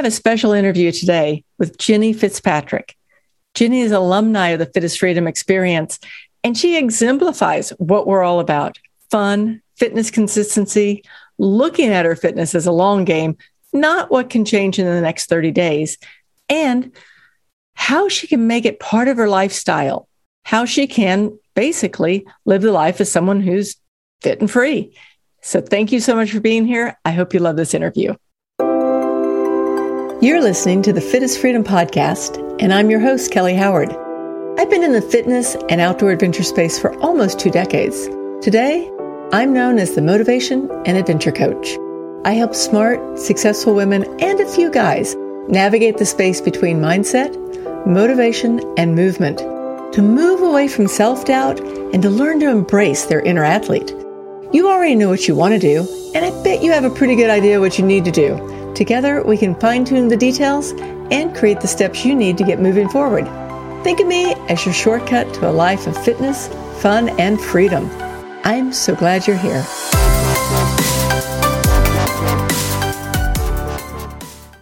have a special interview today with Ginny Fitzpatrick. Ginny is alumni of the Fit is Freedom experience, and she exemplifies what we're all about fun, fitness consistency, looking at her fitness as a long game, not what can change in the next 30 days, and how she can make it part of her lifestyle, how she can basically live the life as someone who's fit and free. So, thank you so much for being here. I hope you love this interview. You're listening to the Fit is Freedom podcast, and I'm your host, Kelly Howard. I've been in the fitness and outdoor adventure space for almost two decades. Today, I'm known as the Motivation and Adventure Coach. I help smart, successful women and a few guys navigate the space between mindset, motivation, and movement to move away from self doubt and to learn to embrace their inner athlete. You already know what you want to do, and I bet you have a pretty good idea what you need to do. Together, we can fine tune the details and create the steps you need to get moving forward. Think of me as your shortcut to a life of fitness, fun, and freedom. I'm so glad you're here.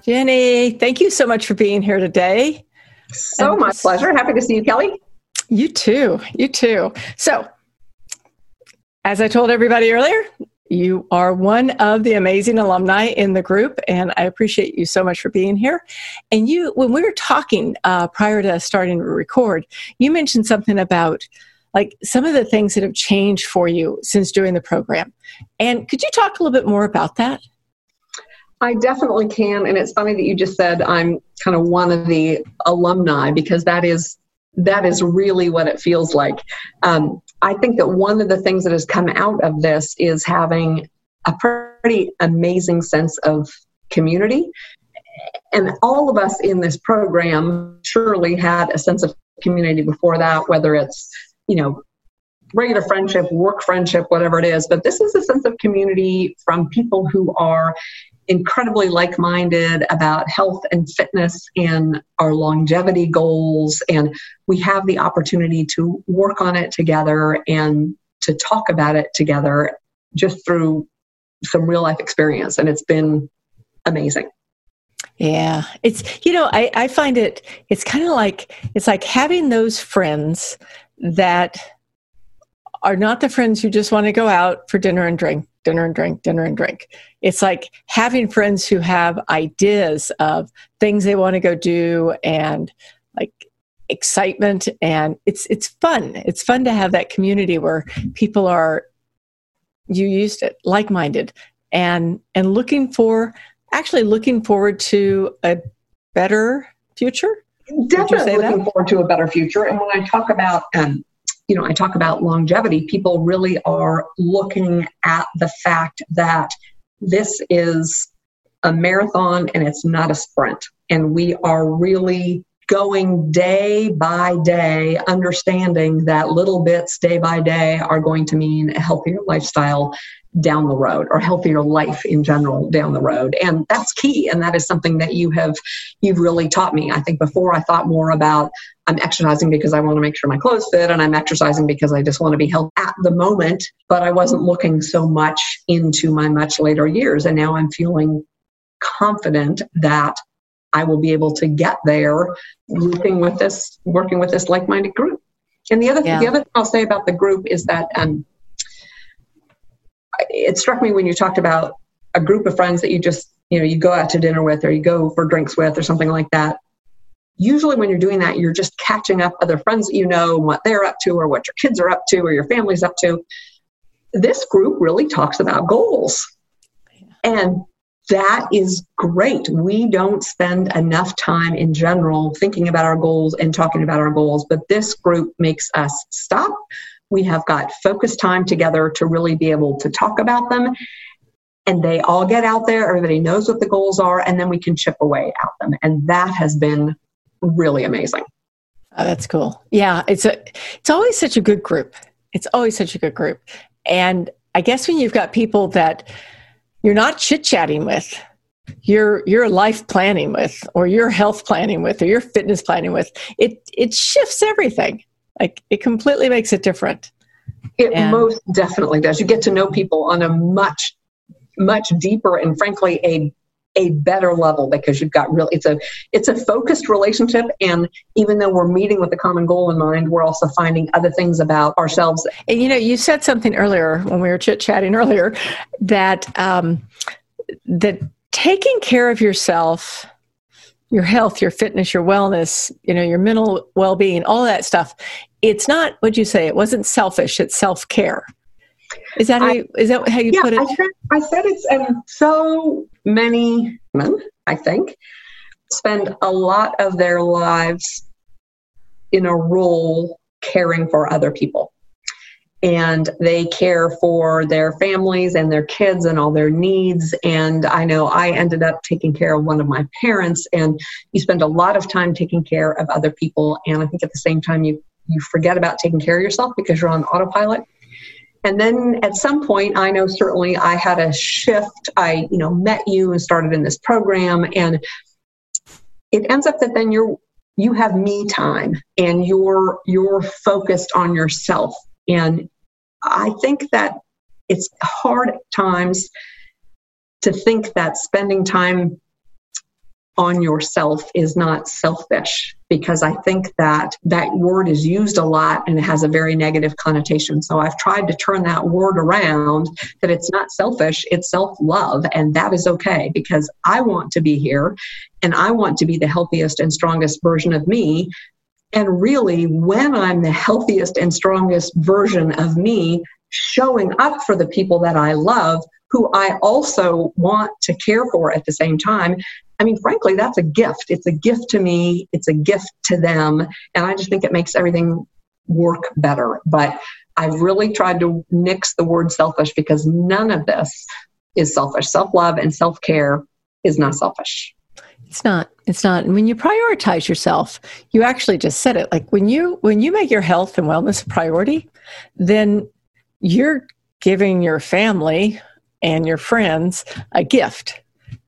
Jenny, thank you so much for being here today. So and my pleasure. Happy to see you, Kelly. You too. You too. So, as I told everybody earlier, you are one of the amazing alumni in the group, and I appreciate you so much for being here. And you, when we were talking uh, prior to starting to record, you mentioned something about like some of the things that have changed for you since doing the program. And could you talk a little bit more about that? I definitely can. And it's funny that you just said I'm kind of one of the alumni because that is that is really what it feels like. Um, I think that one of the things that has come out of this is having a pretty amazing sense of community. And all of us in this program surely had a sense of community before that, whether it's, you know, regular friendship, work friendship, whatever it is. But this is a sense of community from people who are incredibly like minded about health and fitness and our longevity goals. And we have the opportunity to work on it together and to talk about it together just through some real life experience. And it's been amazing. Yeah, it's you know I, I find it it's kind of like it's like having those friends that are not the friends who just want to go out for dinner and drink dinner and drink, dinner and drink. It's like having friends who have ideas of things they want to go do and like excitement and it's it's fun. It's fun to have that community where people are you used it, like-minded and and looking for actually looking forward to a better future. Definitely looking forward to a better future. And when I talk about um, you know, I talk about longevity, people really are looking at the fact that this is a marathon and it's not a sprint. And we are really going day by day, understanding that little bits day by day are going to mean a healthier lifestyle down the road or healthier life in general down the road. And that's key. And that is something that you have you've really taught me. I think before i thought more about i'm exercising because i want to make sure my clothes fit and i'm exercising because i just want to be healthy at the moment but i wasn't looking so much into my much later years and now i'm feeling confident that i will be able to get there working with this working with this like-minded group and the other yeah. the other thing i'll say about the group is that um, it struck me when you talked about a group of friends that you just you know you go out to dinner with or you go for drinks with or something like that usually when you're doing that you're just catching up other friends that you know and what they're up to or what your kids are up to or your family's up to. This group really talks about goals. And that is great. We don't spend enough time in general thinking about our goals and talking about our goals but this group makes us stop. We have got focused time together to really be able to talk about them. And they all get out there, everybody knows what the goals are, and then we can chip away at them. And that has been really amazing. Oh, that's cool. Yeah, it's a it's always such a good group. It's always such a good group. And I guess when you've got people that you're not chit-chatting with, you're you're life planning with or your health planning with or your fitness planning with, it it shifts everything. Like it completely makes it different. It and, most definitely does. You get to know people on a much, much deeper and frankly a a better level because you've got real it's a it's a focused relationship. And even though we're meeting with a common goal in mind we're also finding other things about ourselves. And you know you said something earlier when we were chit chatting earlier that um that taking care of yourself your health your fitness your wellness you know your mental well-being all that stuff it's not what you say it wasn't selfish it's self-care is that how you, is that how you yeah, put it? I said, I said it's um, so many women, I think, spend a lot of their lives in a role caring for other people. And they care for their families and their kids and all their needs. And I know I ended up taking care of one of my parents, and you spend a lot of time taking care of other people. And I think at the same time, you, you forget about taking care of yourself because you're on autopilot and then at some point i know certainly i had a shift. I you know met you and started in this program and it ends up that then you're you have me time and you're you're focused on yourself. And i think that it's hard at times to think that spending time on yourself is not selfish because I think that that word is used a lot and it has a very negative connotation. So I've tried to turn that word around that it's not selfish, it's self love. And that is okay because I want to be here and I want to be the healthiest and strongest version of me. And really, when I'm the healthiest and strongest version of me, showing up for the people that I love, who I also want to care for at the same time, I mean, frankly, that's a gift. It's a gift to me, it's a gift to them. And I just think it makes everything work better. But I've really tried to nix the word selfish because none of this is selfish. Self love and self care is not selfish. It's not. It's not. When you prioritize yourself, you actually just said it. Like when you when you make your health and wellness a priority, then you're giving your family and your friends a gift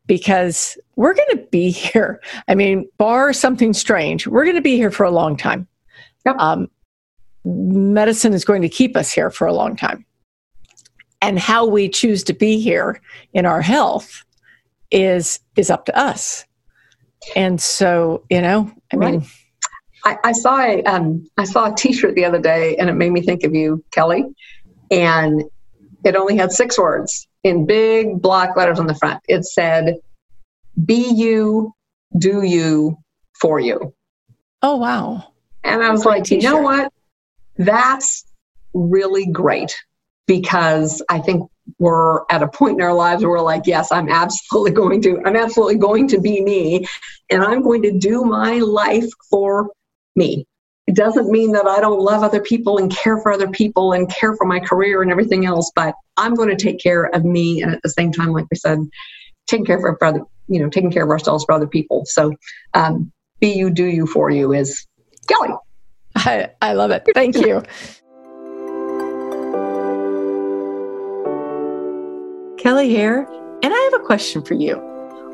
because we're going to be here. I mean, bar something strange, we're going to be here for a long time. Yep. Um, medicine is going to keep us here for a long time. And how we choose to be here in our health is is up to us. And so, you know, I right. mean, I, I, saw a um, I saw a T-shirt the other day, and it made me think of you, Kelly. And it only had six words in big block letters on the front. It said, Be you, do you, for you. Oh, wow. And I was like, t-shirt. you know what? That's really great because I think we're at a point in our lives where we're like, yes, I'm absolutely going to, I'm absolutely going to be me and I'm going to do my life for me. It doesn't mean that I don't love other people and care for other people and care for my career and everything else, but I'm going to take care of me. And at the same time, like we said, take care of other, you know, taking care of ourselves for other people. So, um, be you, do you for you is Kelly. I, I love it. Thank you. Kelly here, and I have a question for you.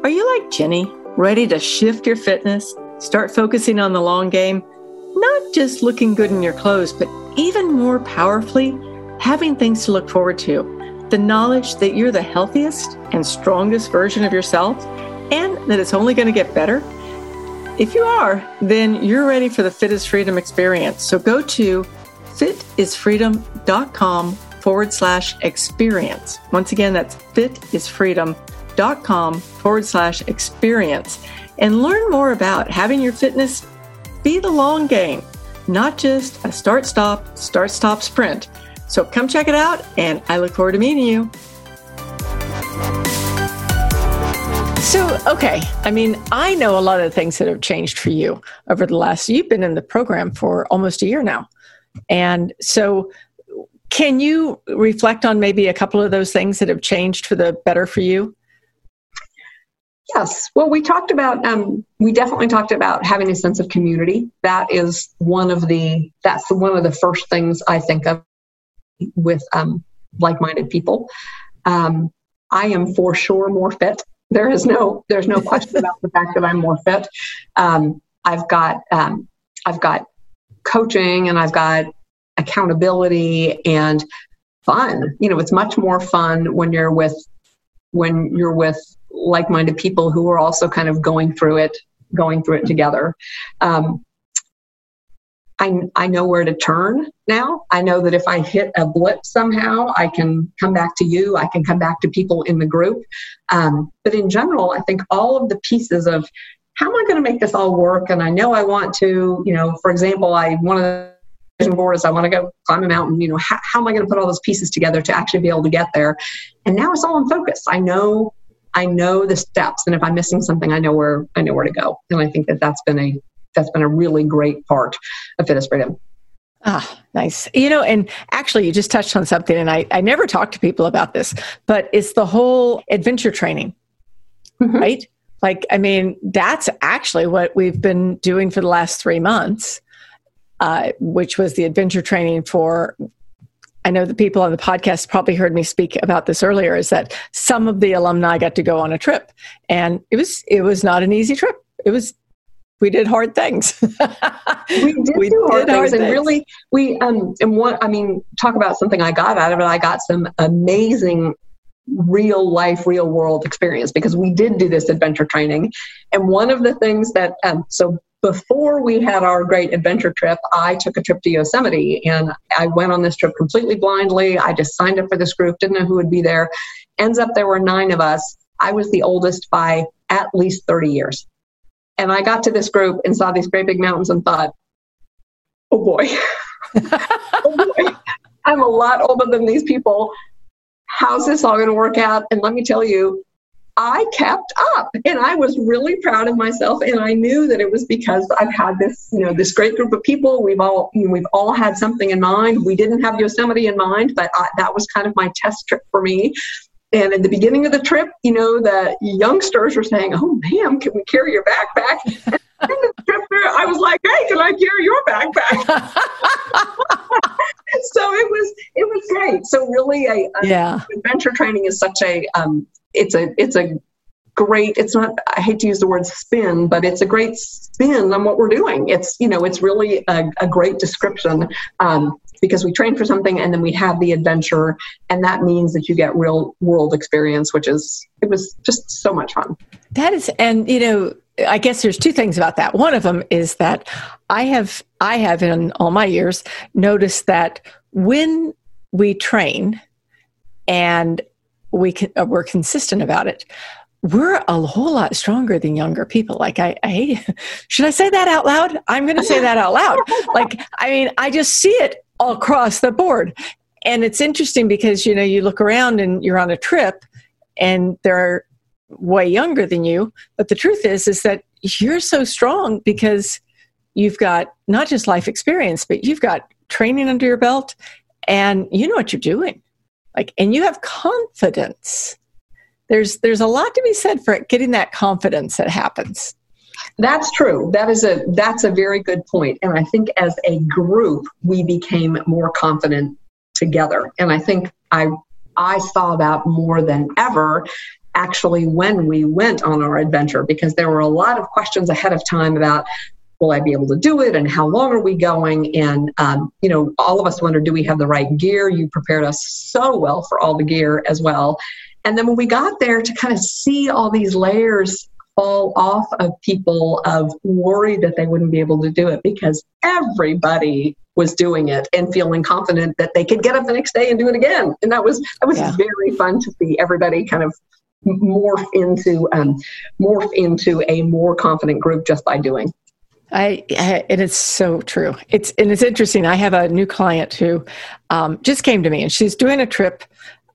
Are you like Jenny, ready to shift your fitness, start focusing on the long game? not just looking good in your clothes, but even more powerfully, having things to look forward to. The knowledge that you're the healthiest and strongest version of yourself, and that it's only going to get better. If you are, then you're ready for the Fit is Freedom experience. So go to fitisfreedom.com forward slash experience. Once again, that's fitisfreedom.com forward slash experience and learn more about having your fitness be the long game, not just a start stop, start stop sprint. So come check it out, and I look forward to meeting you. So, okay, I mean, I know a lot of things that have changed for you over the last, you've been in the program for almost a year now. And so, can you reflect on maybe a couple of those things that have changed for the better for you? Yes. Well, we talked about, um, we definitely talked about having a sense of community. That is one of the, that's one of the first things I think of with um, like minded people. Um, I am for sure more fit. There is no, there's no question about the fact that I'm more fit. Um, I've got, um, I've got coaching and I've got accountability and fun. You know, it's much more fun when you're with, when you're with like-minded people who are also kind of going through it going through it together um, I, I know where to turn now. I know that if I hit a blip somehow, I can come back to you. I can come back to people in the group. Um, but in general, I think all of the pieces of how am I going to make this all work? And I know I want to, you know, for example, I one of the vision board is I want to go climb a mountain. You know, how, how am I going to put all those pieces together to actually be able to get there? And now it's all in focus. I know I know the steps, and if I'm missing something, I know where I know where to go. And I think that that's been a that's been a really great part of Fit is Freedom. Ah, nice. You know, and actually, you just touched on something, and I, I never talk to people about this, but it's the whole adventure training, mm-hmm. right? Like, I mean, that's actually what we've been doing for the last three months, uh, which was the adventure training for. I know the people on the podcast probably heard me speak about this earlier. Is that some of the alumni got to go on a trip, and it was it was not an easy trip. It was we did hard things. we did we do hard, did things, hard and things. really, we um and what I mean, talk about something I got out of it. I got some amazing real life, real world experience because we did do this adventure training, and one of the things that um so before we had our great adventure trip, I took a trip to Yosemite and I went on this trip completely blindly. I just signed up for this group, didn't know who would be there. Ends up there were nine of us. I was the oldest by at least 30 years. And I got to this group and saw these great big mountains and thought, oh boy, oh boy. I'm a lot older than these people. How's this all going to work out? And let me tell you, I kept up and I was really proud of myself. And I knew that it was because I've had this, you know, this great group of people. We've all, we've all had something in mind. We didn't have Yosemite in mind, but I, that was kind of my test trip for me. And at the beginning of the trip, you know, the youngsters were saying, "Oh, ma'am, can we carry your backpack?" And the trip there, I was like, "Hey, can I carry your backpack?" so it was it was great. So really, a, a yeah, adventure training is such a um, it's a it's a great it's not i hate to use the word spin but it's a great spin on what we're doing it's you know it's really a, a great description um, because we train for something and then we have the adventure and that means that you get real world experience which is it was just so much fun that is and you know i guess there's two things about that one of them is that i have i have in all my years noticed that when we train and we can, uh, we're consistent about it we're a whole lot stronger than younger people. Like I, I should I say that out loud? I'm going to say that out loud. Like, I mean, I just see it across the board. And it's interesting because, you know, you look around and you're on a trip and they're way younger than you. But the truth is, is that you're so strong because you've got not just life experience, but you've got training under your belt and you know what you're doing. Like, and you have confidence. There's, there's a lot to be said for it, getting that confidence that happens. That's true. That is a that's a very good point. And I think as a group we became more confident together. And I think I I saw that more than ever actually when we went on our adventure because there were a lot of questions ahead of time about will I be able to do it and how long are we going? And, um, you know, all of us wonder do we have the right gear? You prepared us so well for all the gear as well. And then when we got there to kind of see all these layers fall off of people of worry that they wouldn't be able to do it because everybody was doing it and feeling confident that they could get up the next day and do it again. And that was that was yeah. very fun to see everybody kind of morph into um, morph into a more confident group just by doing. I, and it's so true. It's and it's interesting. I have a new client who um, just came to me, and she's doing a trip.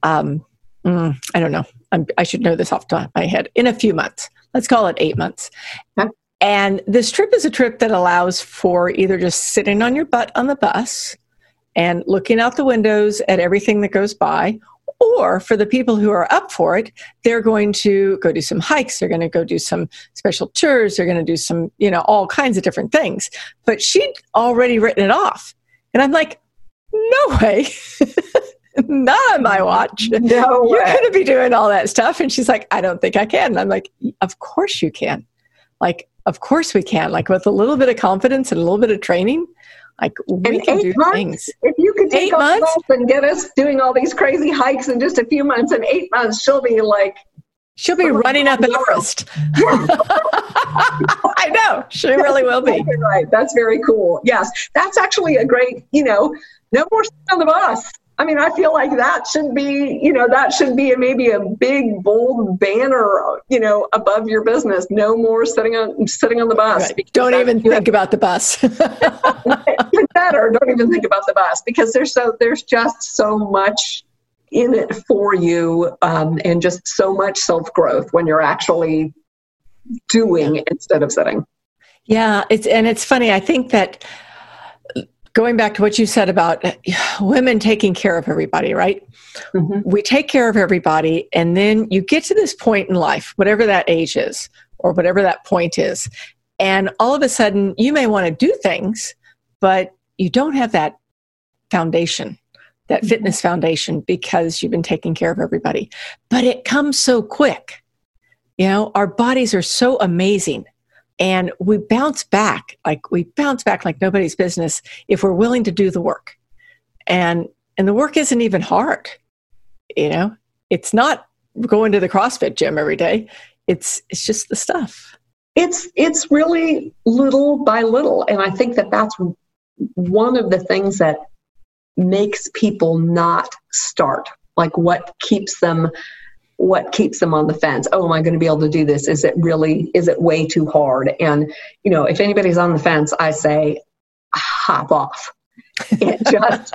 Um, mm, I don't know. I'm, i should know this off the top of my head. In a few months, let's call it eight months. Okay. And this trip is a trip that allows for either just sitting on your butt on the bus and looking out the windows at everything that goes by, or for the people who are up for it, they're going to go do some hikes, they're going to go do some special tours, they're going to do some, you know, all kinds of different things. But she'd already written it off. And I'm like, no way. not on my watch. No You're going to be doing all that stuff. And she's like, I don't think I can. And I'm like, of course you can. Like, of course we can. Like with a little bit of confidence and a little bit of training, like we and can do months, things. If you could take eight months and get us doing all these crazy hikes in just a few months, in eight months, she'll be like, She'll be oh running up Everest. I know. She really will be. Right. That's very cool. Yes. That's actually a great, you know, no more on the bus. I mean, I feel like that should be, you know, that should be maybe a big bold banner, you know, above your business. No more sitting on sitting on the bus. Right. Don't even think have, about the bus. better, don't even think about the bus because there's so there's just so much in it for you, um, and just so much self growth when you're actually doing instead of sitting. Yeah, it's and it's funny. I think that going back to what you said about women taking care of everybody, right? Mm-hmm. We take care of everybody, and then you get to this point in life, whatever that age is, or whatever that point is, and all of a sudden you may want to do things, but you don't have that foundation, that mm-hmm. fitness foundation, because you've been taking care of everybody. But it comes so quick. You know, our bodies are so amazing and we bounce back like we bounce back like nobody's business if we're willing to do the work. And and the work isn't even hard you know? It's not going to the crossfit gym every day. It's it's just the stuff. It's it's really little by little and i think that that's one of the things that makes people not start like what keeps them what keeps them on the fence. Oh am i going to be able to do this? Is it really is it way too hard? And you know if anybody's on the fence i say hop off. It just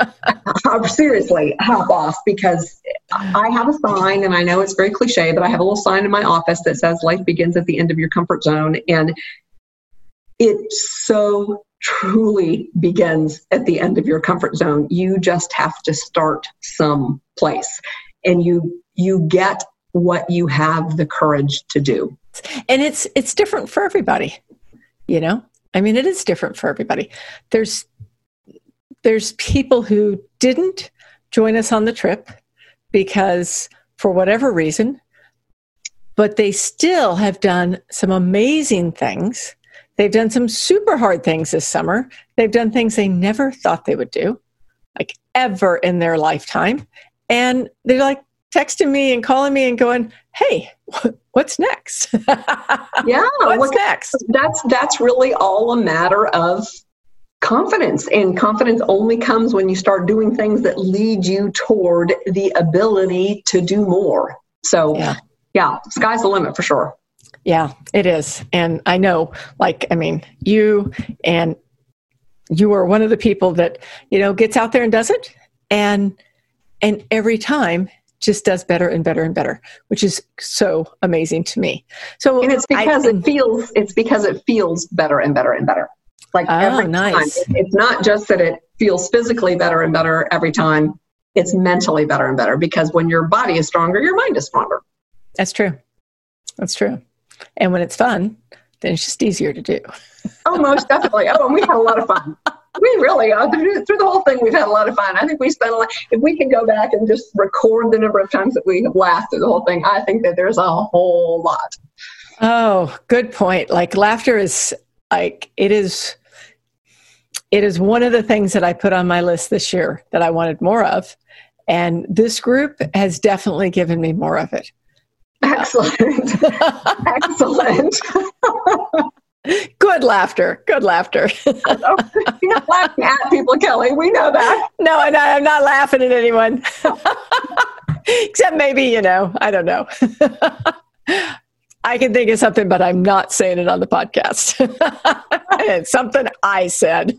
seriously hop off because i have a sign and i know it's very cliche but i have a little sign in my office that says life begins at the end of your comfort zone and it so truly begins at the end of your comfort zone. You just have to start some place and you you get what you have the courage to do. And it's it's different for everybody. You know? I mean it is different for everybody. There's there's people who didn't join us on the trip because for whatever reason but they still have done some amazing things. They've done some super hard things this summer. They've done things they never thought they would do, like ever in their lifetime. And they're like, texting me and calling me and going, "Hey, what's next?" yeah, what's what, next? That's that's really all a matter of confidence and confidence only comes when you start doing things that lead you toward the ability to do more so yeah, yeah sky's the limit for sure yeah it is and i know like i mean you and you are one of the people that you know gets out there and does it and and every time just does better and better and better, which is so amazing to me. So and it's because I, it feels it's because it feels better and better and better. Like oh, every nice. time, it's not just that it feels physically better and better every time. It's mentally better and better because when your body is stronger, your mind is stronger. That's true. That's true. And when it's fun, then it's just easier to do. oh, most definitely. Oh, and we had a lot of fun we really uh, are. Through the whole thing, we've had a lot of fun. I think we spent a lot. If we can go back and just record the number of times that we have laughed through the whole thing, I think that there's a whole lot. Oh, good point. Like laughter is like it is. It is one of the things that I put on my list this year that I wanted more of, and this group has definitely given me more of it. Excellent. Excellent. Good laughter. Good laughter. You're not laughing at people, Kelly. We know that. No, and I'm not laughing at anyone. Except maybe, you know, I don't know. I can think of something, but I'm not saying it on the podcast. it's something I said.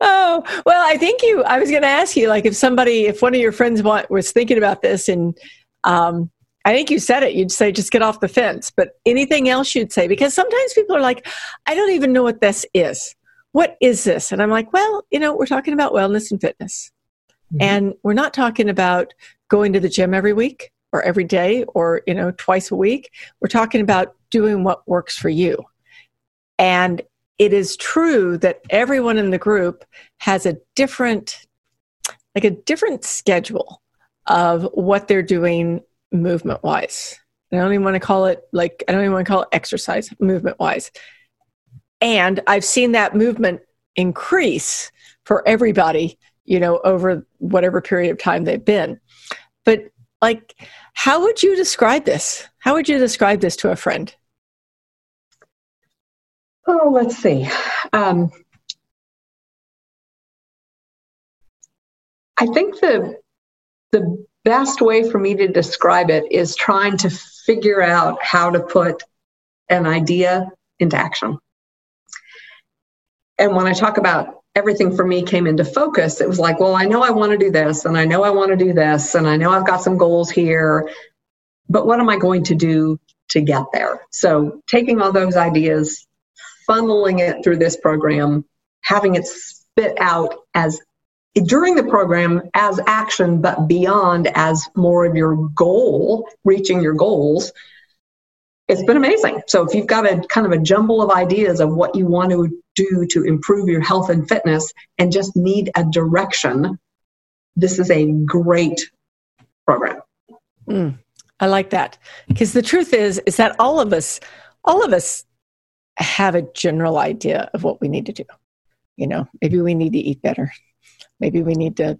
oh well i think you i was going to ask you like if somebody if one of your friends want, was thinking about this and um, I think you said it. You'd say just get off the fence. But anything else you'd say? Because sometimes people are like, I don't even know what this is. What is this? And I'm like, well, you know, we're talking about wellness and fitness. Mm-hmm. And we're not talking about going to the gym every week or every day or, you know, twice a week. We're talking about doing what works for you. And it is true that everyone in the group has a different, like a different schedule of what they're doing movement wise. I don't even want to call it like, I don't even want to call it exercise movement wise. And I've seen that movement increase for everybody, you know, over whatever period of time they've been. But like how would you describe this? How would you describe this to a friend? Oh, let's see. Um, I think the the best way for me to describe it is trying to figure out how to put an idea into action. And when I talk about everything for me came into focus, it was like, well, I know I want to do this, and I know I want to do this, and I know I've got some goals here, but what am I going to do to get there? So taking all those ideas, funneling it through this program, having it spit out as during the program as action, but beyond as more of your goal, reaching your goals. It's been amazing. So if you've got a kind of a jumble of ideas of what you want to do to improve your health and fitness and just need a direction, this is a great program. Mm, I like that. Because the truth is, is that all of us, all of us have a general idea of what we need to do. You know, maybe we need to eat better maybe we need to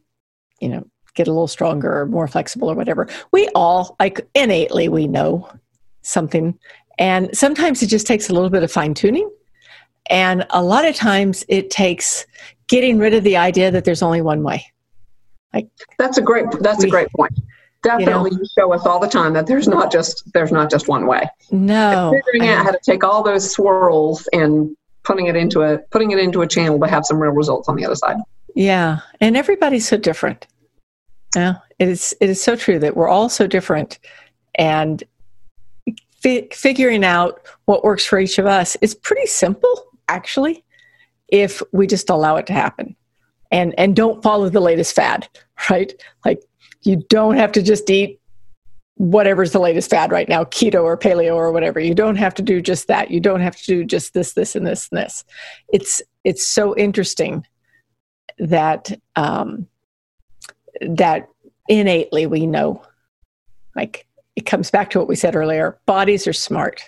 you know get a little stronger or more flexible or whatever. We all like innately we know something. And sometimes it just takes a little bit of fine tuning and a lot of times it takes getting rid of the idea that there's only one way. Like that's a great that's we, a great point. definitely you, know, show us all the time that there's not just there's not just one way. No. And figuring out how to take all those swirls and putting it into a putting it into a channel to have some real results on the other side yeah, and everybody's so different. Yeah, it is. It is so true that we're all so different, and fi- figuring out what works for each of us is pretty simple, actually, if we just allow it to happen, and and don't follow the latest fad, right? Like you don't have to just eat whatever's the latest fad right now, keto or paleo or whatever. You don't have to do just that. You don't have to do just this, this, and this and this. It's it's so interesting that um, that innately we know. Like it comes back to what we said earlier. Bodies are smart.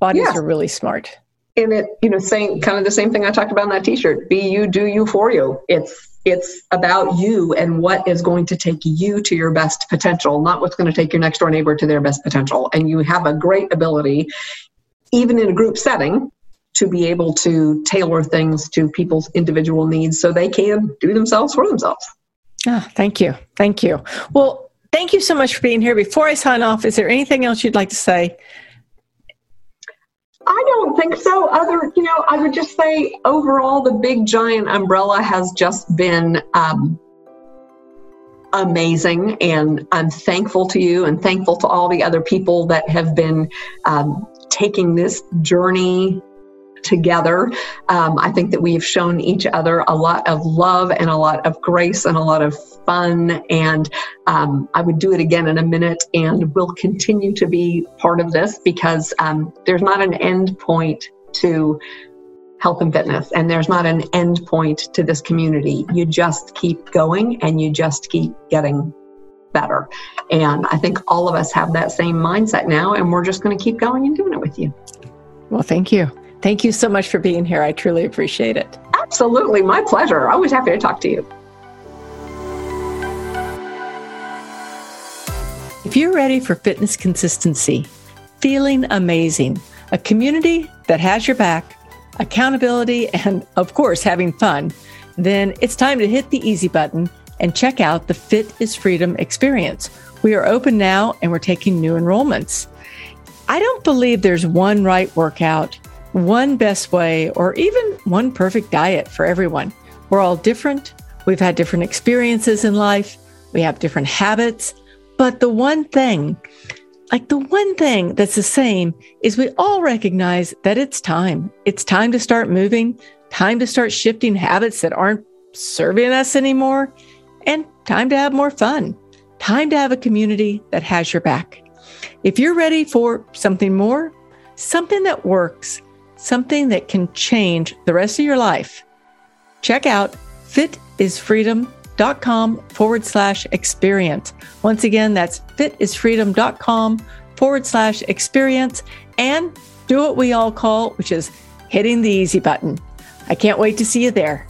Bodies yes. are really smart. And it, you know, saying kind of the same thing I talked about in that T-shirt. Be you, do you, for you. It's it's about you and what is going to take you to your best potential, not what's going to take your next door neighbor to their best potential. And you have a great ability, even in a group setting, to be able to tailor things to people's individual needs so they can do themselves for themselves. Ah, thank you. Thank you. Well, thank you so much for being here. Before I sign off, is there anything else you'd like to say? I don't think so. Other, you know, I would just say overall, the big giant umbrella has just been um, amazing. And I'm thankful to you and thankful to all the other people that have been um, taking this journey together. Um, I think that we've shown each other a lot of love and a lot of grace and a lot of fun. And um, I would do it again in a minute and we'll continue to be part of this because um, there's not an end point to health and fitness and there's not an end point to this community. You just keep going and you just keep getting better. And I think all of us have that same mindset now, and we're just going to keep going and doing it with you. Well, thank you. Thank you so much for being here. I truly appreciate it. Absolutely. My pleasure. Always happy to talk to you. If you're ready for fitness consistency, feeling amazing, a community that has your back, accountability, and of course, having fun, then it's time to hit the easy button and check out the Fit is Freedom experience. We are open now and we're taking new enrollments. I don't believe there's one right workout one best way, or even one perfect diet for everyone. We're all different. We've had different experiences in life. We have different habits. But the one thing, like the one thing that's the same is we all recognize that it's time. It's time to start moving, time to start shifting habits that aren't serving us anymore, and time to have more fun, time to have a community that has your back. If you're ready for something more, something that works, something that can change the rest of your life, check out fitisfreedom.com forward slash experience. Once again, that's fitisfreedom.com forward slash experience and do what we all call, which is hitting the easy button. I can't wait to see you there.